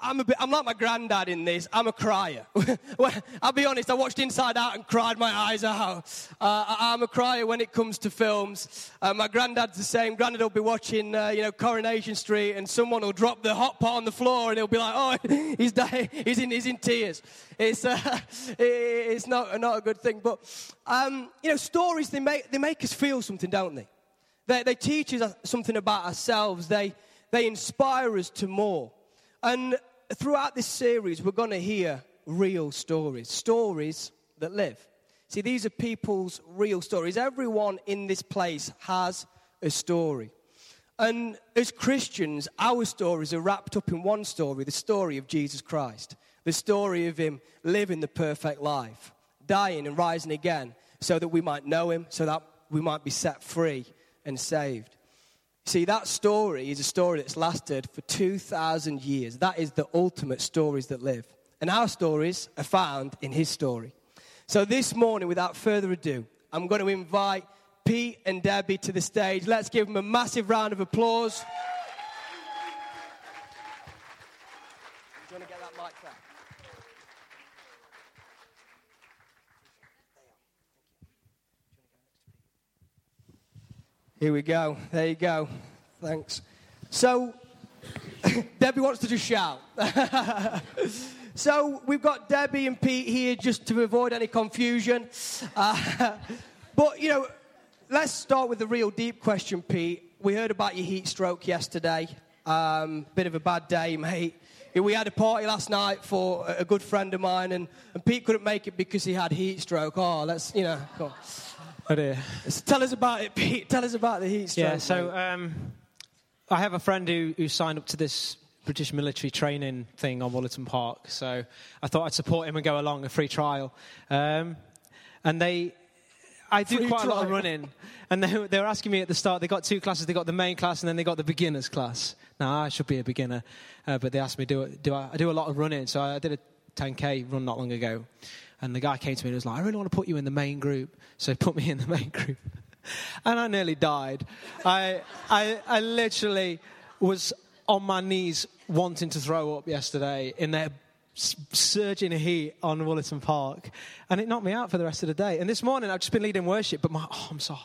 I'm a bit, I'm like my granddad in this. I'm a crier. I'll be honest. I watched Inside Out and cried my eyes out. Uh, I'm a crier when it comes to films. Uh, my granddad's the same. Granddad will be watching, uh, you know, Coronation Street, and someone will drop the hot pot on the floor, and he'll be like, "Oh, he's dying. He's in, he's in tears." It's, uh, it's not, not a good thing. But um, you know, stories they make they make us feel something, don't they? They, they teach us something about ourselves. They they inspire us to more. And throughout this series, we're going to hear real stories, stories that live. See, these are people's real stories. Everyone in this place has a story. And as Christians, our stories are wrapped up in one story the story of Jesus Christ, the story of Him living the perfect life, dying and rising again, so that we might know Him, so that we might be set free and saved. See, that story is a story that's lasted for 2,000 years. That is the ultimate stories that live. And our stories are found in his story. So this morning, without further ado, I'm going to invite Pete and Debbie to the stage. Let's give them a massive round of applause. Do you want to get that mic there? Here we go. There you go. Thanks. So, Debbie wants to just shout. so, we've got Debbie and Pete here just to avoid any confusion. Uh, but, you know, let's start with the real deep question, Pete. We heard about your heat stroke yesterday. Um, bit of a bad day, mate. We had a party last night for a good friend of mine, and, and Pete couldn't make it because he had heat stroke. Oh, let's, you know, Oh dear. Tell us about it, Pete. Tell us about the heat stroke. Yeah, so um, I have a friend who, who signed up to this British military training thing on Wollaton Park. So I thought I'd support him and go along, a free trial. Um, and they, I do Free quite a lot of running. And they, they were asking me at the start, they got two classes. They got the main class and then they got the beginner's class. Now, I should be a beginner, uh, but they asked me, do, do I, I do a lot of running. So I did a 10K run not long ago. And the guy came to me and was like, I really want to put you in the main group. So he put me in the main group. And I nearly died. I, I, I literally was on my knees wanting to throw up yesterday in their surging heat on Wollaton Park. And it knocked me out for the rest of the day. And this morning I've just been leading worship, but my, oh, I'm sorry.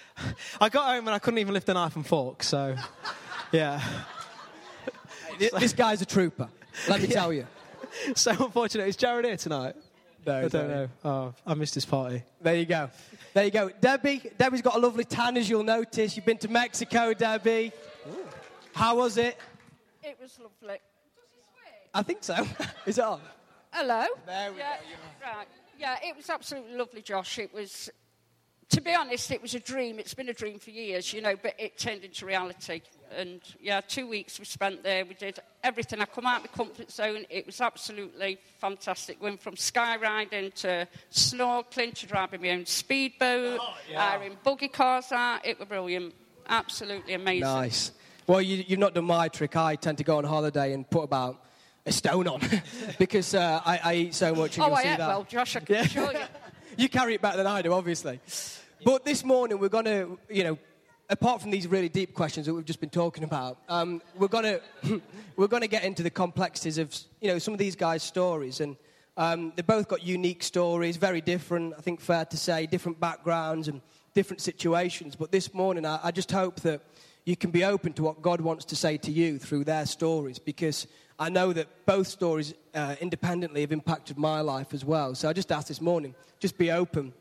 I got home and I couldn't even lift a knife and fork. So, yeah. This guy's a trooper, let me tell you. So unfortunate. Is Jared here tonight? No, I don't know. Oh, I missed his party. There you go. There you go. Debbie, Debbie's got a lovely tan, as you'll notice. You've been to Mexico, Debbie. How was it? It was lovely. I think so. Is it on? Hello. There we yeah, go, Right. Yeah, it was absolutely lovely, Josh. It was, to be honest, it was a dream. It's been a dream for years, you know, but it turned into reality. And yeah, two weeks we spent there. We did everything. I come out of my comfort zone. It was absolutely fantastic. Went from skywriting to snorkeling to driving my own speedboat, Yeah. hiring buggy cars out. It was brilliant. Absolutely amazing. Nice. Well, you, you've not done my trick. I tend to go on holiday and put about a stone on because uh, I, I eat so much. Oh, you'll I see ate that. well, Josh. I can Yeah. assure you. you carry it better than I do, obviously. But this morning, we're going to, you know, apart from these really deep questions that we've just been talking about, um, we're going to we're going to get into the complexities of, you know, some of these guys' stories, and um, they've both got unique stories, very different. I think fair to say, different backgrounds and different situations. But this morning, I, I just hope that you can be open to what God wants to say to you through their stories, because I know that both stories uh, independently have impacted my life as well. So I just ask this morning, just be open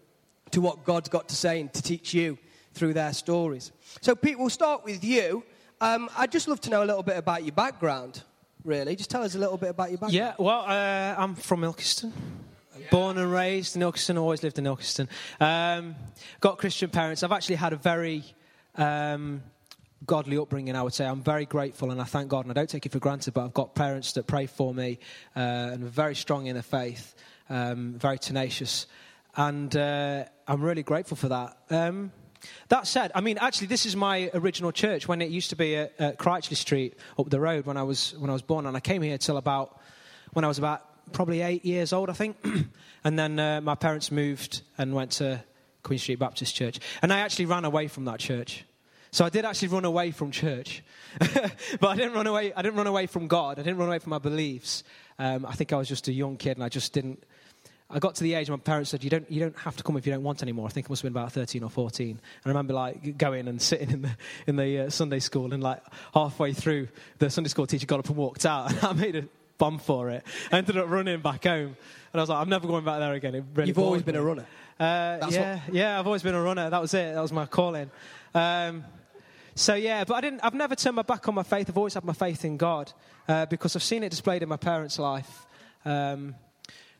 to what God's got to say and to teach you through their stories. So, Pete, we'll start with you. Um, I'd just love to know a little bit about your background, really. Just tell us a little bit about your background. Yeah, well, uh, I'm from Ilkeston. Born and raised in Ilkeston, always lived in Ilkeston. Um, got Christian parents. I've actually had a very um, godly upbringing, I would say. I'm very grateful and I thank God, and I don't take it for granted, but I've got parents that pray for me uh, and are very strong in their faith, um, very tenacious. And uh, I'm really grateful for that. Um, that said, I mean, actually, this is my original church when it used to be at, at Critchley Street up the road when I was when I was born, and I came here till about when I was about probably eight years old, I think. and then uh, my parents moved and went to Queen Street Baptist Church, and I actually ran away from that church. So I did actually run away from church, but I didn't run away. I didn't run away from God. I didn't run away from my beliefs. Um, I think I was just a young kid, and I just didn't. I got to the age my parents said, "You don't, you don't have to come if you don't want anymore." I think it must have been about thirteen or fourteen. And I remember like going and sitting in the in the uh, Sunday school, and like halfway through, the Sunday school teacher got up and walked out, and I made a bomb for it. I ended up running back home, and I was like, "I'm never going back there again." It really You've always been me. a runner. Uh, yeah, yeah, I've always been a runner. That was it. That was my calling. Um, so yeah, but I didn't. I've never turned my back on my faith. I've always had my faith in God uh, because I've seen it displayed in my parents' life. Um,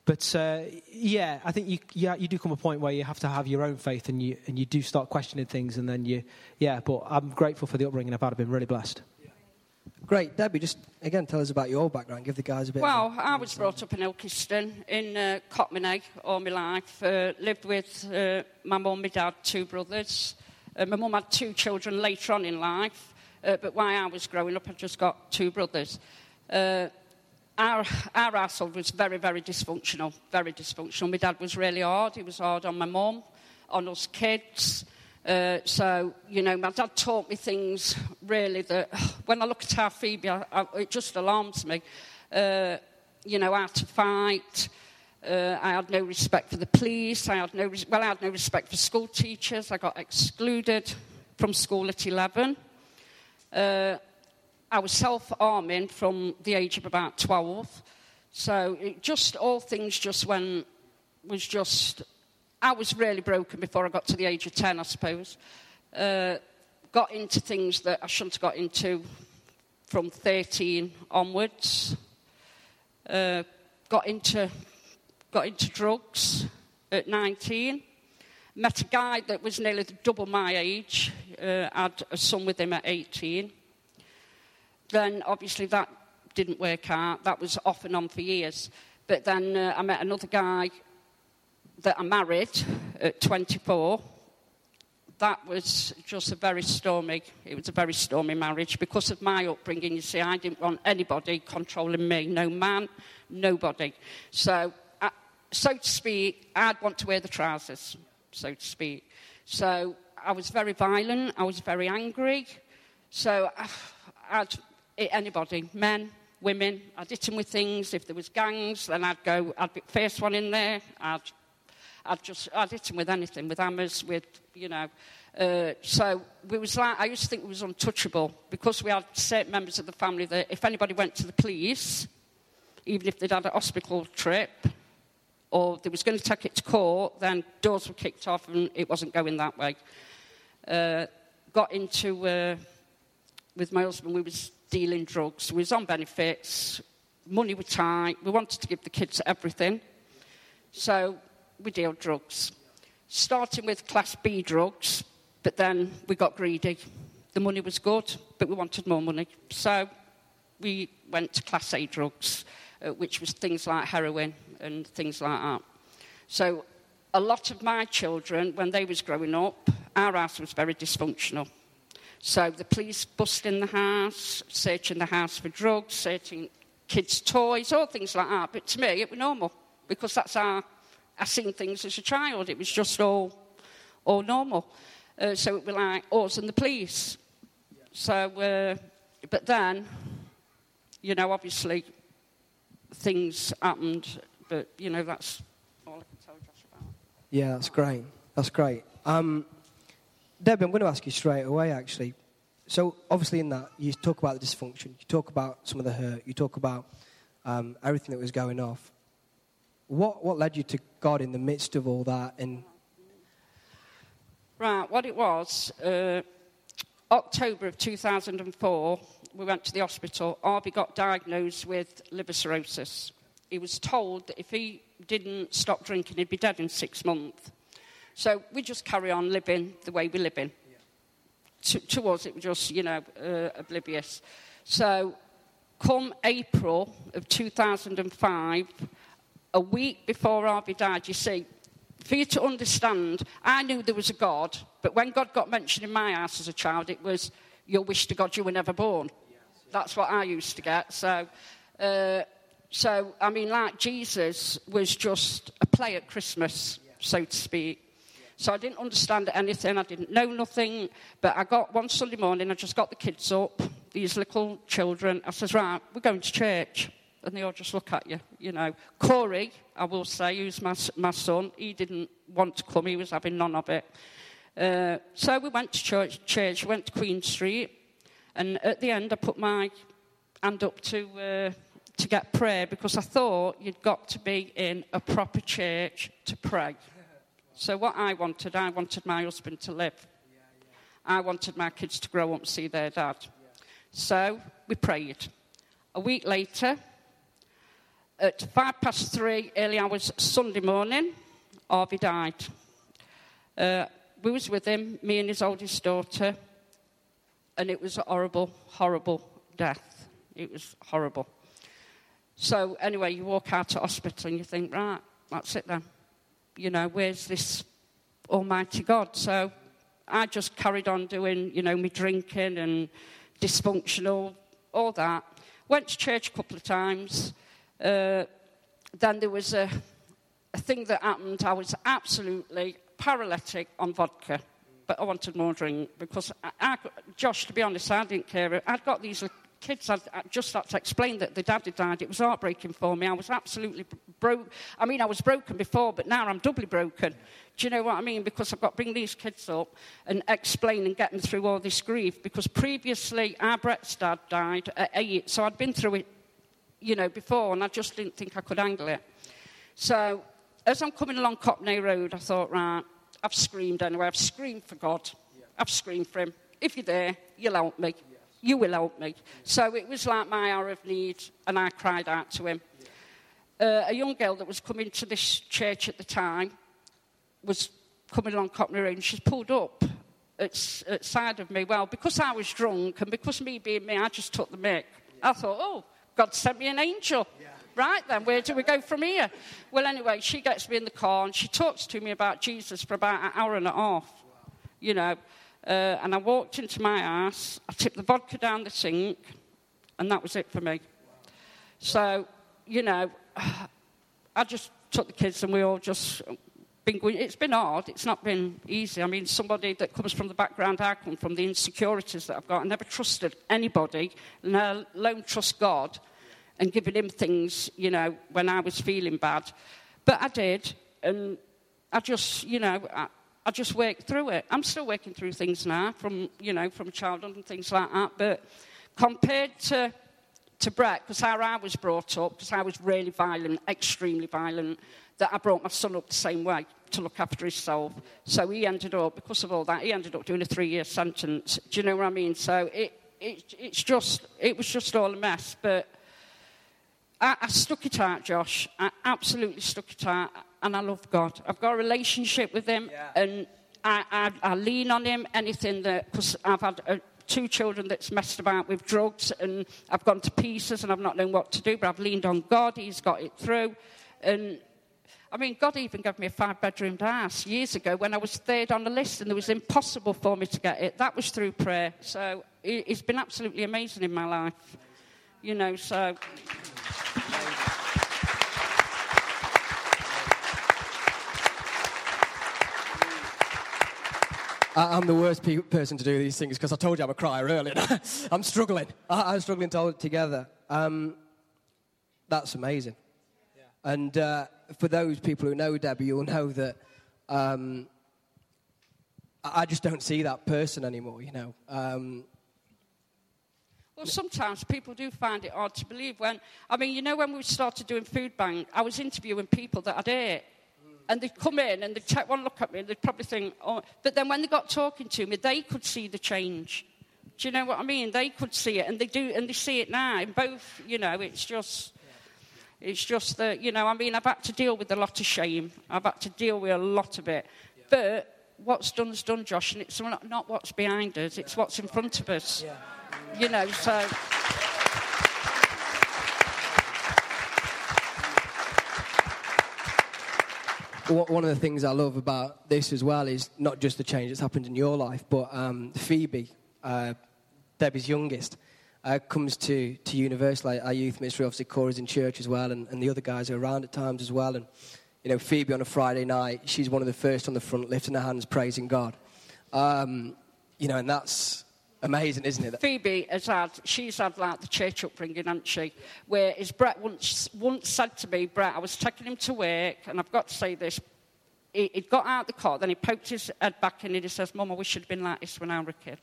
but uh, yeah, I think you, yeah, you do come a point where you have to have your own faith, and you and you do start questioning things, and then you, yeah. But I'm grateful for the upbringing I've had. I've been really blessed. Great. Debbie, just again tell us about your background. Give the guys a bit. Well, of a- I was brought up in Ilkeston, in uh, Cotmanhay, all my life. Uh, lived with uh, my mum, my dad, two brothers. Uh, my mum had two children later on in life, uh, but while I was growing up, I just got two brothers. Our, our household was very, very dysfunctional, very dysfunctional. My dad was really hard. He was hard on my mum, on us kids. Uh, so, you know, my dad taught me things really that when I look at our Phoebe, I, I, it just alarms me. Uh, you know, how to fight. Uh, I had no respect for the police. I had no, res- well, I had no respect for school teachers. I got excluded from school at 11. Uh, I was self arming from the age of about 12. So it just, all things just went, was just, I was really broken before I got to the age of 10, I suppose. Uh, got into things that I shouldn't have got into from 13 onwards. Uh, got into, got into drugs at 19. Met a guy that was nearly double my age. Uh, had a son with him at 18 then obviously that didn't work out. That was off and on for years. But then uh, I met another guy that I married at 24. That was just a very stormy, it was a very stormy marriage because of my upbringing. You see, I didn't want anybody controlling me, no man, nobody. So, uh, so to speak, I'd want to wear the trousers, so to speak. So I was very violent, I was very angry. So uh, I'd anybody, men, women. I'd hit them with things. If there was gangs, then I'd go, I'd be first one in there. I'd, I'd just, I'd hit them with anything, with hammers, with, you know. Uh, so we was like, I used to think we was untouchable because we had certain members of the family that if anybody went to the police, even if they'd had a hospital trip, or they was going to take it to court, then doors were kicked off and it wasn't going that way. Uh, got into, uh, with my husband, we was dealing drugs. We was on benefits, money was tight. We wanted to give the kids everything. So we dealt drugs. Starting with class B drugs, but then we got greedy. The money was good, but we wanted more money. So we went to class A drugs, uh, which was things like heroin and things like that. So a lot of my children, when they was growing up, our house was very dysfunctional. So the police bust in the house, searching the house for drugs, searching kids' toys, all things like that. But to me, it was normal because that's how I seen things as a child. It was just all, all normal. Uh, so it was like us and the police. So, uh, but then, you know, obviously things happened. But you know, that's all I can tell Josh about. Yeah, that's great. That's great. Um, Debbie, I'm going to ask you straight away, actually. So, obviously, in that, you talk about the dysfunction, you talk about some of the hurt, you talk about um, everything that was going off. What, what led you to God in the midst of all that? And Right, what it was, uh, October of 2004, we went to the hospital. Arby got diagnosed with liver cirrhosis. He was told that if he didn't stop drinking, he'd be dead in six months. So we just carry on living the way we're living. To, to us, it was just, you know, uh, oblivious. So, come April of 2005, a week before Arby died, you see, for you to understand, I knew there was a God, but when God got mentioned in my house as a child, it was, your wish to God you were never born. That's what I used to get. So, uh, so I mean, like Jesus was just a play at Christmas, so to speak. So I didn't understand anything. I didn't know nothing. But I got one Sunday morning, I just got the kids up, these little children. I says, right, we're going to church. And they all just look at you, you know. Corey, I will say, who's my, my son, he didn't want to come. He was having none of it. Uh, so we went to church, church, went to Queen Street. And at the end, I put my hand up to, uh, to get prayer because I thought you'd got to be in a proper church to pray. So, what I wanted, I wanted my husband to live. I wanted my kids to grow up and see their dad. So, we prayed. A week later, at five past three, early hours Sunday morning, Harvey died. Uh, we was with him, me and his oldest daughter, and it was a horrible, horrible death. It was horrible. So anyway, you walk out of hospital and you think, right, that's it then you know, where's this Almighty God? So I just carried on doing, you know, me drinking and dysfunctional, all that. Went to church a couple of times. Uh, then there was a, a thing that happened. I was absolutely paralytic on vodka, but I wanted more drink because I, I, Josh, to be honest, I didn't care. I'd got these kids, I, I just had to explain that the dad had died. It was heartbreaking for me. I was absolutely broke. I mean, I was broken before, but now I'm doubly broken. Do you know what I mean? Because I've got to bring these kids up and explain and get them through all this grief. Because previously, our Brett's dad died at eight, so I'd been through it, you know, before, and I just didn't think I could handle it. So, as I'm coming along Copney Road, I thought, right, I've screamed anyway. I've screamed for God. I've screamed for Him. If you're there, you'll help me you will help me. So it was like my hour of need, and I cried out to him. Uh, a young girl that was coming to this church at the time was coming along Copney Road, and she's pulled up at, at side of me. Well, because I was drunk, and because me being me, I just took the mic. I thought, oh, God sent me an angel. Yeah. Right then, where do we go from here? Well, anyway, she gets me in the car and she talks to me about Jesus for about an hour and a half. Wow. You know, uh, and I walked into my house, I tipped the vodka down the sink, and that was it for me. So, you know, I just took the kids and we all just been going. It's been hard, it's not been easy. I mean, somebody that comes from the background I come from, the insecurities that I've got, I never trusted anybody, let alone trust God and giving him things, you know, when I was feeling bad. But I did, and I just, you know, I, I just worked through it. I'm still working through things now from, you know, from childhood and things like that. But compared to, to Brett, because how I was brought up, because I was really violent, extremely violent, that I brought my son up the same way to look after himself. So he ended up, because of all that, he ended up doing a three-year sentence. Do you know what I mean? So it, it, it's just, it was just all a mess. But I, I stuck it out, Josh. I absolutely stuck it out and I love God. I've got a relationship with Him, yeah. and I, I, I, lean on Him. Anything that, because I've had uh, two children that's messed about with drugs, and I've gone to pieces, and I've not known what to do. But I've leaned on God. He's got it through, and I mean, God even gave me a five bedroom house years ago when I was third on the list and it was impossible for me to get it. That was through prayer. So it's been absolutely amazing in my life. You know, so. I'm the worst pe- person to do these things because I told you I'm a crier earlier. I'm struggling. I- am struggling to hold it together. Um, that's amazing. Yeah. And uh, for those people who know Debbie, you'll know that um, I just don't see that person anymore, you know. Um, well, sometimes people do find it hard to believe when, I mean, you know, when we started doing Food Bank, I was interviewing people that I'd ate and they'd come in and they'd take one look at me and they'd probably think, oh, but then when they got talking to me, they could see the change. Do you know what I mean? They could see it and they do, and they see it now. In both, you know, it's just, it's just that, you know, I mean, I've had to deal with a lot of shame. I've had to deal with a lot of it. But what's done is done, Josh, and it's not, not what's behind us, it's what's in front of us. You know, so. One of the things I love about this as well is not just the change that's happened in your life, but um, Phoebe, uh, Debbie's youngest, uh, comes to, to university, like our youth ministry, obviously Corey's in church as well, and, and the other guys are around at times as well. And you know, Phoebe on a Friday night, she's one of the first on the front, lifting her hands, praising God. Um, you know, and that's amazing, isn't it? Phoebe has had, she's had like the church upbringing, hasn't she? Where as Brett once, once said to me, Brett, I was taking him to work, and I've got to say this, he, he got out of the car, then he poked his head back in and he says, Mum, I wish I'd been like this when I was a kid.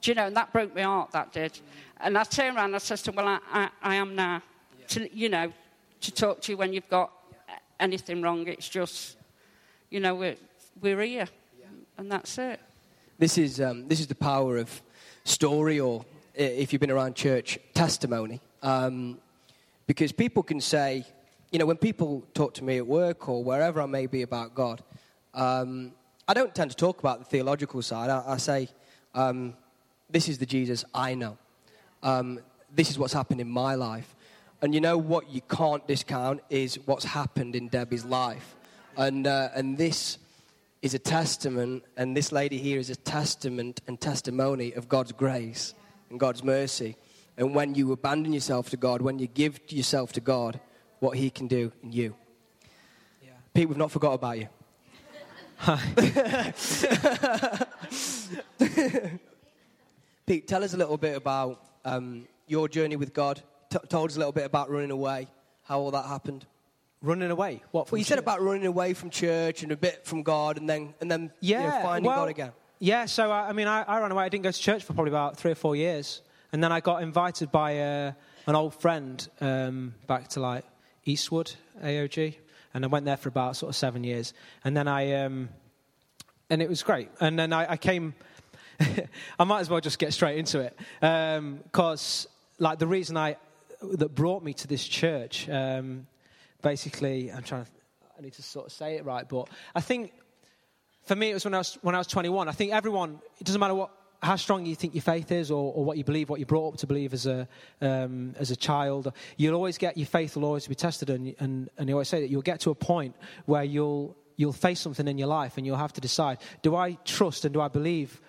Do you know, and that broke my heart, that did. And I turned around and I said to him, Well, I, I, I am now, to, you know, to talk to you when you've got anything wrong. It's just, you know, we're, we're here, and that's it. This is, um, this is the power of story, or if you've been around church, testimony. Um, because people can say, you know, when people talk to me at work or wherever I may be about God, um, I don't tend to talk about the theological side. I, I say, um, this is the Jesus I know. Um, this is what's happened in my life. And you know what you can't discount is what's happened in Debbie's life. And, uh, and this is a testament, and this lady here is a testament and testimony of God's grace and God's mercy. And when you abandon yourself to God, when you give yourself to God, what He can do in you. Yeah. Pete, we've not forgot about you. Pete, tell us a little bit about um, your journey with God. T- told us a little bit about running away, how all that happened. Running away? What? Well, you from said about running away from church and a bit from God, and then and then you know, Yeah, finding well, God again. Yeah, so I, I mean, I, I ran away. I didn't go to church for probably about three or four years, and then I got invited by uh, an old friend um, back to like Eastwood AOG, and I went there for about sort of seven years, and then I um, and it was great, and then I, I came. I might as well just get straight into it, because like the reason I that brought me to this church, um, basically, I'm trying to. I need to sort of say it right, but I think for me, it was when I was, when I was 21. I think everyone, it doesn't matter what, how strong you think your faith is or, or what you believe, what you brought up to believe as a, um, as a child, you'll always get, your faith will always be tested. And, and, and you always say that you'll get to a point where you'll, you'll face something in your life and you'll have to decide, do I trust and do I believe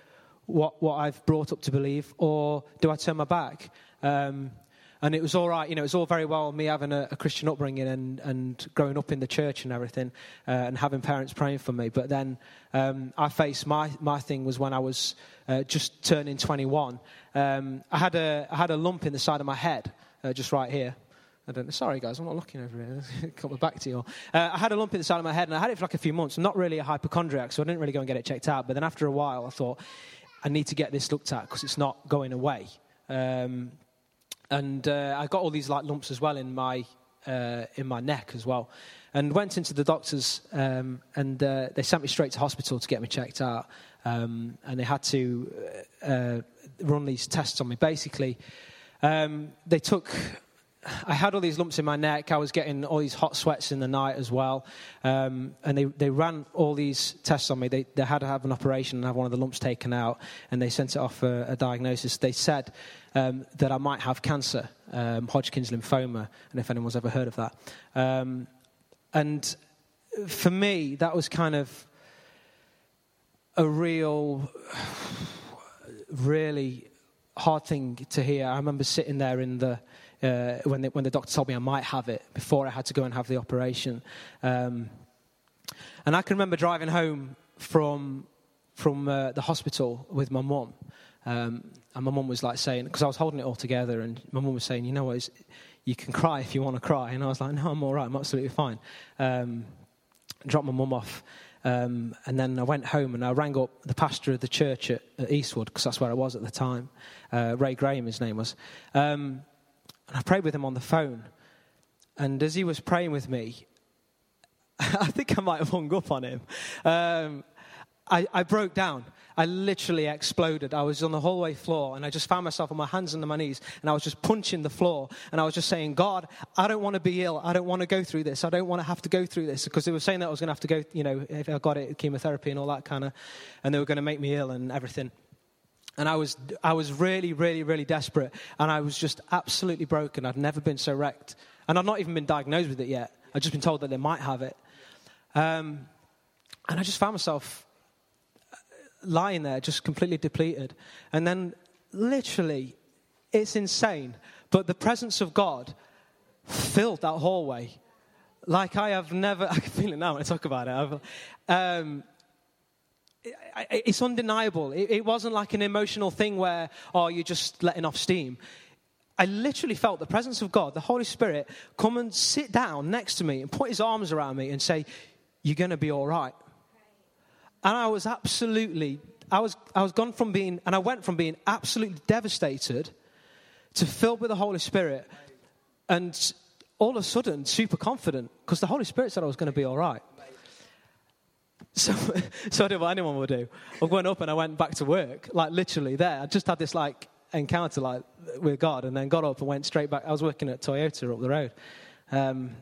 what, what I've brought up to believe or do I turn my back? Um, and it was all right, you know, it was all very well me having a, a Christian upbringing and, and growing up in the church and everything uh, and having parents praying for me. But then um, I faced my, my thing was when I was uh, just turning 21. Um, I, had a, I had a lump in the side of my head, uh, just right here. I don't. Sorry, guys, I'm not looking over here. Come back to you. Uh, I had a lump in the side of my head, and I had it for like a few months. I'm not really a hypochondriac, so I didn't really go and get it checked out. But then after a while, I thought, I need to get this looked at because it's not going away. Um, and uh, I got all these like lumps as well in my uh, in my neck as well, and went into the doctors, um, and uh, they sent me straight to hospital to get me checked out, um, and they had to uh, run these tests on me. Basically, um, they took. I had all these lumps in my neck. I was getting all these hot sweats in the night as well. Um, and they, they ran all these tests on me. They, they had to have an operation and have one of the lumps taken out. And they sent it off for a diagnosis. They said um, that I might have cancer, um, Hodgkin's lymphoma. And if anyone's ever heard of that. Um, and for me, that was kind of a real, really hard thing to hear. I remember sitting there in the uh, when, the, when the doctor told me I might have it before I had to go and have the operation. Um, and I can remember driving home from, from uh, the hospital with my mum. Um, and my mum was like saying, because I was holding it all together, and my mum was saying, you know what, you can cry if you want to cry. And I was like, no, I'm all right, I'm absolutely fine. Um, dropped my mum off. Um, and then I went home and I rang up the pastor of the church at, at Eastwood, because that's where I was at the time. Uh, Ray Graham, his name was. Um, and I prayed with him on the phone. And as he was praying with me, I think I might have hung up on him. Um, I, I broke down. I literally exploded. I was on the hallway floor and I just found myself on my hands and my knees and I was just punching the floor and I was just saying, God, I don't want to be ill. I don't want to go through this. I don't want to have to go through this because they were saying that I was going to have to go, you know, if I got it, chemotherapy and all that kind of, and they were going to make me ill and everything. And I was, I was really, really, really desperate. And I was just absolutely broken. I'd never been so wrecked. And I'd not even been diagnosed with it yet. I'd just been told that they might have it. Um, and I just found myself lying there, just completely depleted. And then, literally, it's insane. But the presence of God filled that hallway. like I have never, I can feel it now when I talk about it. Um, it's undeniable. It, wasn't like an emotional thing where, oh, you're just letting off steam. I literally felt the presence of God, the Holy Spirit, come and sit down next to me and put his arms around me and say, You're going to be all right. And I was absolutely, I was, I was gone from being, and I went from being absolutely devastated to filled with the Holy Spirit and all of a sudden super confident because the Holy Spirit said I was going to be all right. So, so I did what anyone would do. I went up and I went back to work, like literally there. I just had this like encounter like with God, and then got up and went straight back. I was working at Toyota up the road. Um,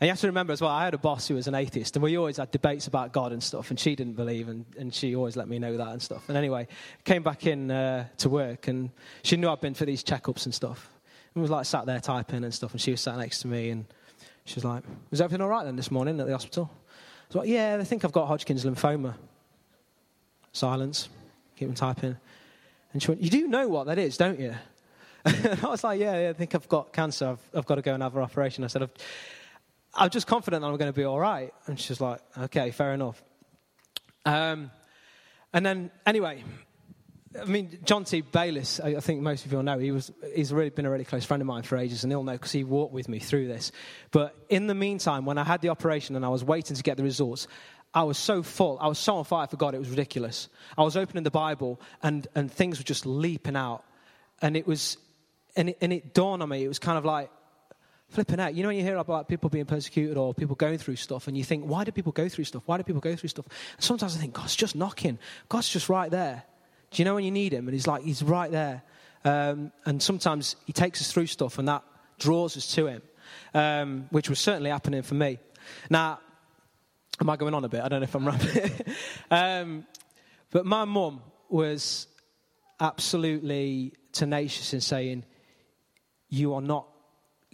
and you have to remember as well, I had a boss who was an atheist, and we always had debates about God and stuff, and she didn't believe, and, and she always let me know that and stuff. And anyway, came back in uh, to work, and she knew I'd been for these checkups and stuff. And was like sat there typing and stuff, and she was sat next to me, and she was like, Was everything all right then this morning at the hospital? Like, Yeah, they think I've got Hodgkin's lymphoma. Silence, keep on typing. And she went, You do know what that is, don't you? and I was like, yeah, yeah, I think I've got cancer. I've, I've got to go and have an operation. I said, I've, I'm just confident that I'm going to be all right. And she's like, okay, fair enough. Um, and then, anyway, I mean, John T. Bayliss, I, I, think most of you all know, he was, he's really been a really close friend of mine for ages, and he'll know because he walked with me through this. But in the meantime, when I had the operation and I was waiting to get the results, I was so full. I was so on fire for God, it was ridiculous. I was opening the Bible and, and things were just leaping out. And it was, and it, and it dawned on me, it was kind of like flipping out. You know, when you hear about people being persecuted or people going through stuff, and you think, why do people go through stuff? Why do people go through stuff? And sometimes I think, God's just knocking. God's just right there. Do you know when you need Him? And He's like, He's right there. Um, and sometimes He takes us through stuff, and that draws us to Him, um, which was certainly happening for me. Now, Am I going on a bit? I don't know if I'm right. um, but my mum was absolutely tenacious in saying, You are not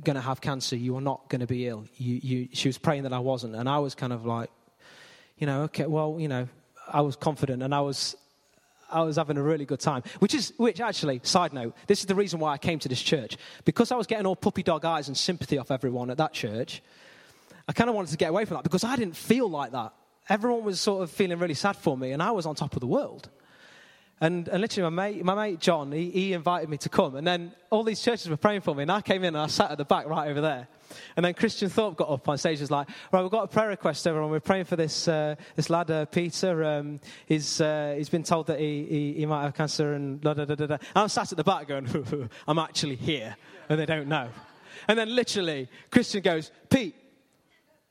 going to have cancer. You are not going to be ill. You, you, she was praying that I wasn't. And I was kind of like, You know, okay, well, you know, I was confident and I was. I was having a really good time, which is, which actually, side note, this is the reason why I came to this church. Because I was getting all puppy dog eyes and sympathy off everyone at that church, I kind of wanted to get away from that because I didn't feel like that. Everyone was sort of feeling really sad for me, and I was on top of the world. And, and literally, my mate, my mate John, he, he invited me to come. And then all these churches were praying for me, and I came in and I sat at the back right over there. And then Christian Thorpe got up on stage and was like, Right, we've got a prayer request, everyone. We're praying for this, uh, this lad, uh, Peter. Um, he's, uh, he's been told that he, he, he, might have cancer and da da da da. And I'm sat at the back going, I'm actually here, and they don't know. And then literally, Christian goes, Pete,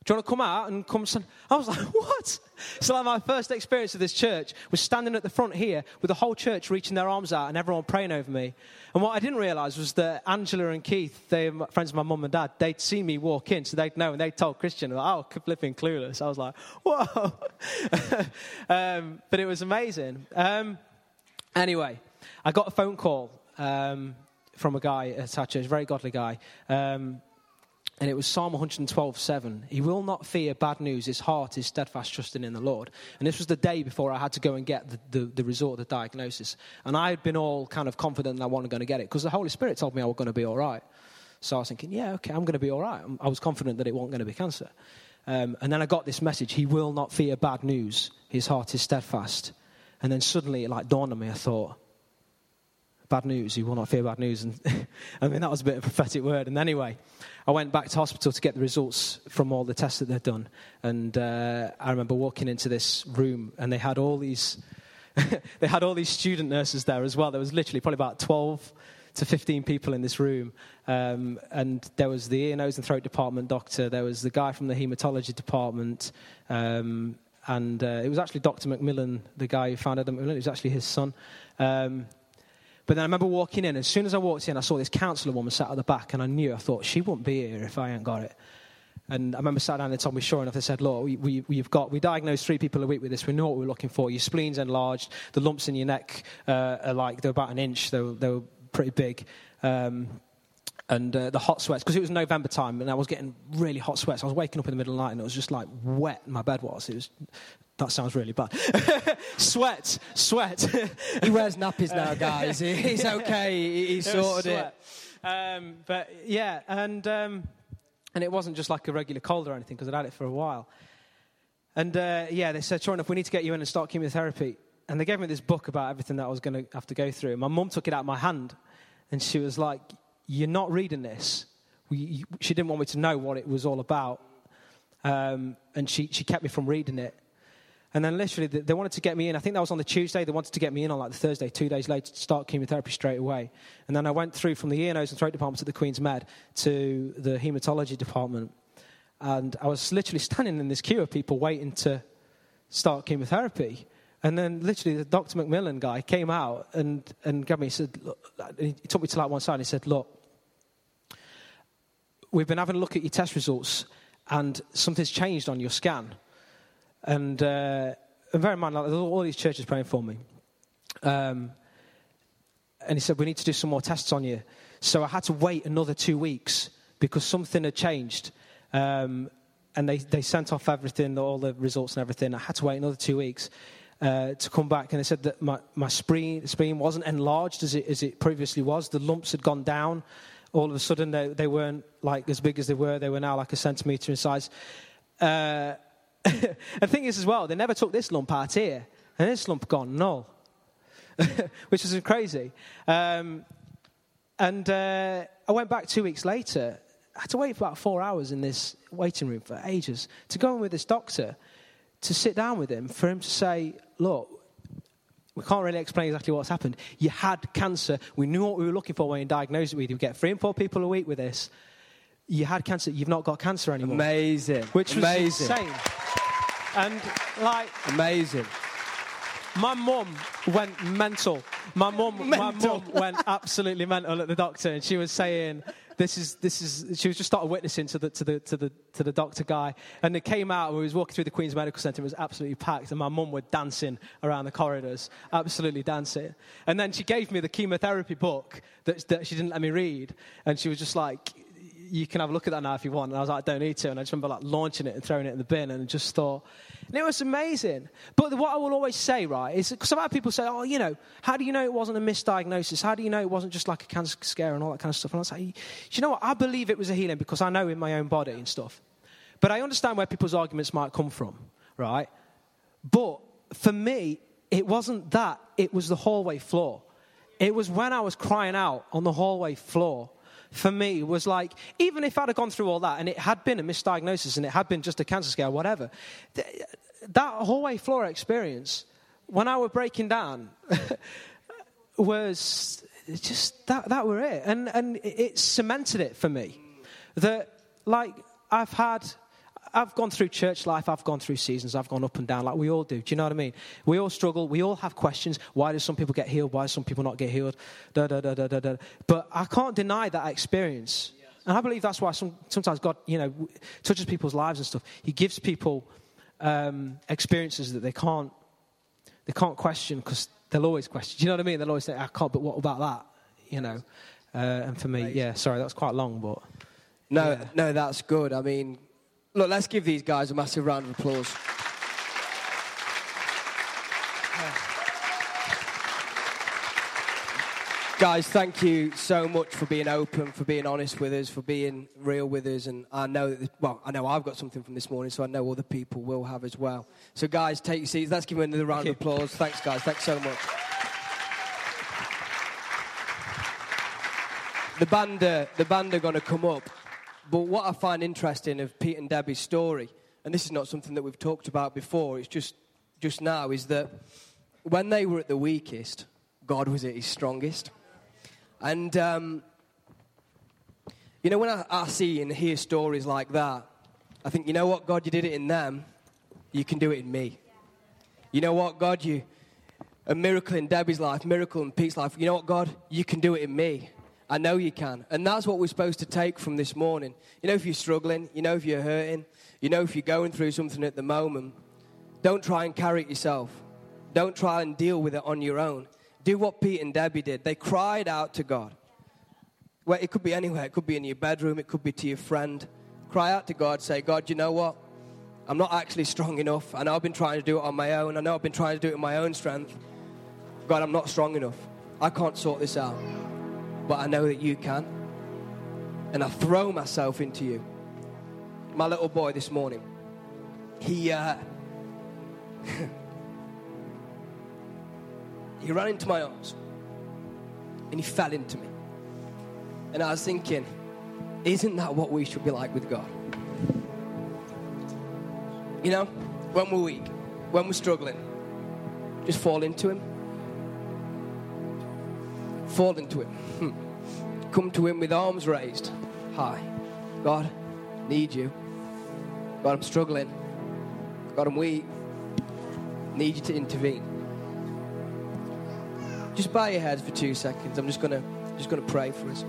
do you want to come out and come? Stand? I was like, what? So, like, my first experience of this church was standing at the front here with the whole church reaching their arms out and everyone praying over me. And what I didn't realize was that Angela and Keith, they friends of my mum and dad, they'd seen me walk in, so they'd know, and they told Christian, like, oh, flipping clueless. I was like, whoa. um, but it was amazing. Um, anyway, I got a phone call um, from a guy at a very godly guy. Um, and it was Psalm 112, 7. He will not fear bad news. His heart is steadfast, trusting in the Lord. And this was the day before I had to go and get the, the, the result, the diagnosis. And I had been all kind of confident that I wasn't going to get it because the Holy Spirit told me I was going to be all right. So I was thinking, yeah, okay, I'm going to be all right. I was confident that it wasn't going to be cancer. Um, and then I got this message He will not fear bad news. His heart is steadfast. And then suddenly it like dawned on me. I thought, bad news. He will not fear bad news. And I mean, that was a bit of a prophetic word. And anyway, I went back to hospital to get the results from all the tests that they'd done. And uh, I remember walking into this room, and they had all these. they had all these student nurses there as well. There was literally probably about 12 to 15 people in this room. Um, and there was the ear, nose, and throat department doctor. There was the guy from the hematology department. Um, and uh, it was actually Dr. McMillan, the guy who founded Macmillan. It was actually his son. Um, but then I remember walking in. As soon as I walked in, I saw this counsellor woman sat at the back, and I knew, I thought, she wouldn't be here if I hadn't got it. And I remember sat down and told me, sure enough, they said, look, we, we, we've got, we diagnosed three people a week with this. We know what we're looking for. Your spleen's enlarged. The lumps in your neck uh, are like, they're about an inch. They were, they were pretty big. Um, and uh, the hot sweats, because it was November time and I was getting really hot sweats. I was waking up in the middle of the night and it was just like wet, my bed was. It was that sounds really bad. sweat, sweat. he wears nappies now, guys. He's okay. He's sorted it. Um, but yeah, and um, And it wasn't just like a regular cold or anything because I'd had it for a while. And uh, yeah, they said, sure enough, we need to get you in and start chemotherapy. And they gave me this book about everything that I was going to have to go through. My mum took it out of my hand and she was like, You're not reading this. We, she didn't want me to know what it was all about. Um, and she, she kept me from reading it. And then literally, they, wanted to get me in. I think that was on the Tuesday. They wanted to get me in on like the Thursday, two days later, to start chemotherapy straight away. And then I went through from the ear, nose, and throat department at the Queen's Med to the hematology department. And I was literally standing in this queue of people waiting to start chemotherapy. And then literally the Dr. McMillan guy came out and, and grabbed me and said, he took me to like one side and he said, look, we've been having a look at your test results and something's changed on your scan. And, uh, and bear in mind, like, all these churches praying for me. Um, and he said, we need to do some more tests on you. So I had to wait another two weeks because something had changed. Um, and they, they sent off everything, all the results and everything. I had to wait another two weeks uh, to come back, and they said that my, my spleen, spleen wasn't enlarged as it, as it previously was. The lumps had gone down. All of a sudden, they, they weren't like as big as they were. They were now like a centimetre in size. Uh, the thing is, as well, they never took this lump out here, and this lump gone null, which is crazy. Um, and uh, I went back two weeks later. I had to wait for about four hours in this waiting room for ages to go in with this doctor to sit down with him for him to say, Look, we can't really explain exactly what's happened. You had cancer. We knew what we were looking for when you diagnosed it with. You get three and four people a week with this. You had cancer. You've not got cancer anymore. Amazing. Which was Amazing. insane. And like Amazing. my mum went mental. My mum, my mum went absolutely mental at the doctor, and she was saying, "This is this is." She was just started witnessing to the to the to the to the doctor guy, and they came out. and We was walking through the Queen's Medical Centre. It was absolutely packed, and my mum was dancing around the corridors, absolutely dancing. And then she gave me the chemotherapy book that that she didn't let me read, and she was just like. You can have a look at that now if you want. And I was like, I don't need to. And I just remember like launching it and throwing it in the bin and just thought, and it was amazing. But what I will always say, right, is because a lot of people say, oh, you know, how do you know it wasn't a misdiagnosis? How do you know it wasn't just like a cancer scare and all that kind of stuff? And I was like, you know what? I believe it was a healing because I know in my own body and stuff. But I understand where people's arguments might come from, right? But for me, it wasn't that, it was the hallway floor. It was when I was crying out on the hallway floor. For me, was like, even if I'd have gone through all that and it had been a misdiagnosis and it had been just a cancer scare, whatever, th- that hallway floor experience, when I were breaking down, was just that, that were it. And, and it cemented it for me. That, like, I've had, I've gone through church life, I've gone through seasons, I've gone up and down, like we all do. Do you know what I mean? We all struggle, we all have questions. Why do some people get healed? Why do some people not get healed? Da, da, da, da, da, da. But I can't deny that experience. And I believe that's why some, sometimes God, you know, touches people's lives and stuff. He gives people um, experiences that they can't, they can't question because they'll always question. Do you know what I mean? They'll always say, I can't, but what about that? You know? Uh, and for me, yeah, sorry, that was quite long, but. No, Yeah. no, that's good. I mean, look, let's give these guys a massive round of applause. Guys, thank you so much for being open, for being honest with us, for being real with us. And I know, that, well, I know I've got something from this morning, so I know other people will have as well. So, guys, take your seats. Let's give them another round of applause. Thanks, guys. Thanks so much. The band, uh, the band are going to come up. But what I find interesting of Pete and Debbie's story, and this is not something that we've talked about before, it's just, just now, is that when they were at the weakest, God was at his strongest. And, um, you know, when I, I see and hear stories like that, I think, you know what, God, you did it in them, you can do it in me. You know what, God, you, a miracle in Debbie's life, miracle in Pete's life. You know what, God, you can do it in me. I know you can. And that's what we're supposed to take from this morning. You know, if you're struggling, you know, if you're hurting, you know, if you're going through something at the moment, don't try and carry it yourself. Don't try and deal with it on your own. Do what Pete and Debbie did. They cried out to God. Well, it could be anywhere. It could be in your bedroom. It could be to your friend. Cry out to God. Say, God, you know what? I'm not actually strong enough. I know I've been trying to do it on my own. I know I've been trying to do it in my own strength. God, I'm not strong enough. I can't sort this out. But I know that you can. And I throw myself into you. my little boy this morning. He, uh, he ran into my arms and he fell into me. And I was thinking, isn't that what we should be like with God? You know, when we're weak, when we're struggling, just fall into Him. Fall into Him. Come to Him with arms raised. Hi. God, need you. God, I'm struggling. God, I'm weak. Need you to intervene. Just bow your heads for two seconds. I'm just gonna just gonna pray for us.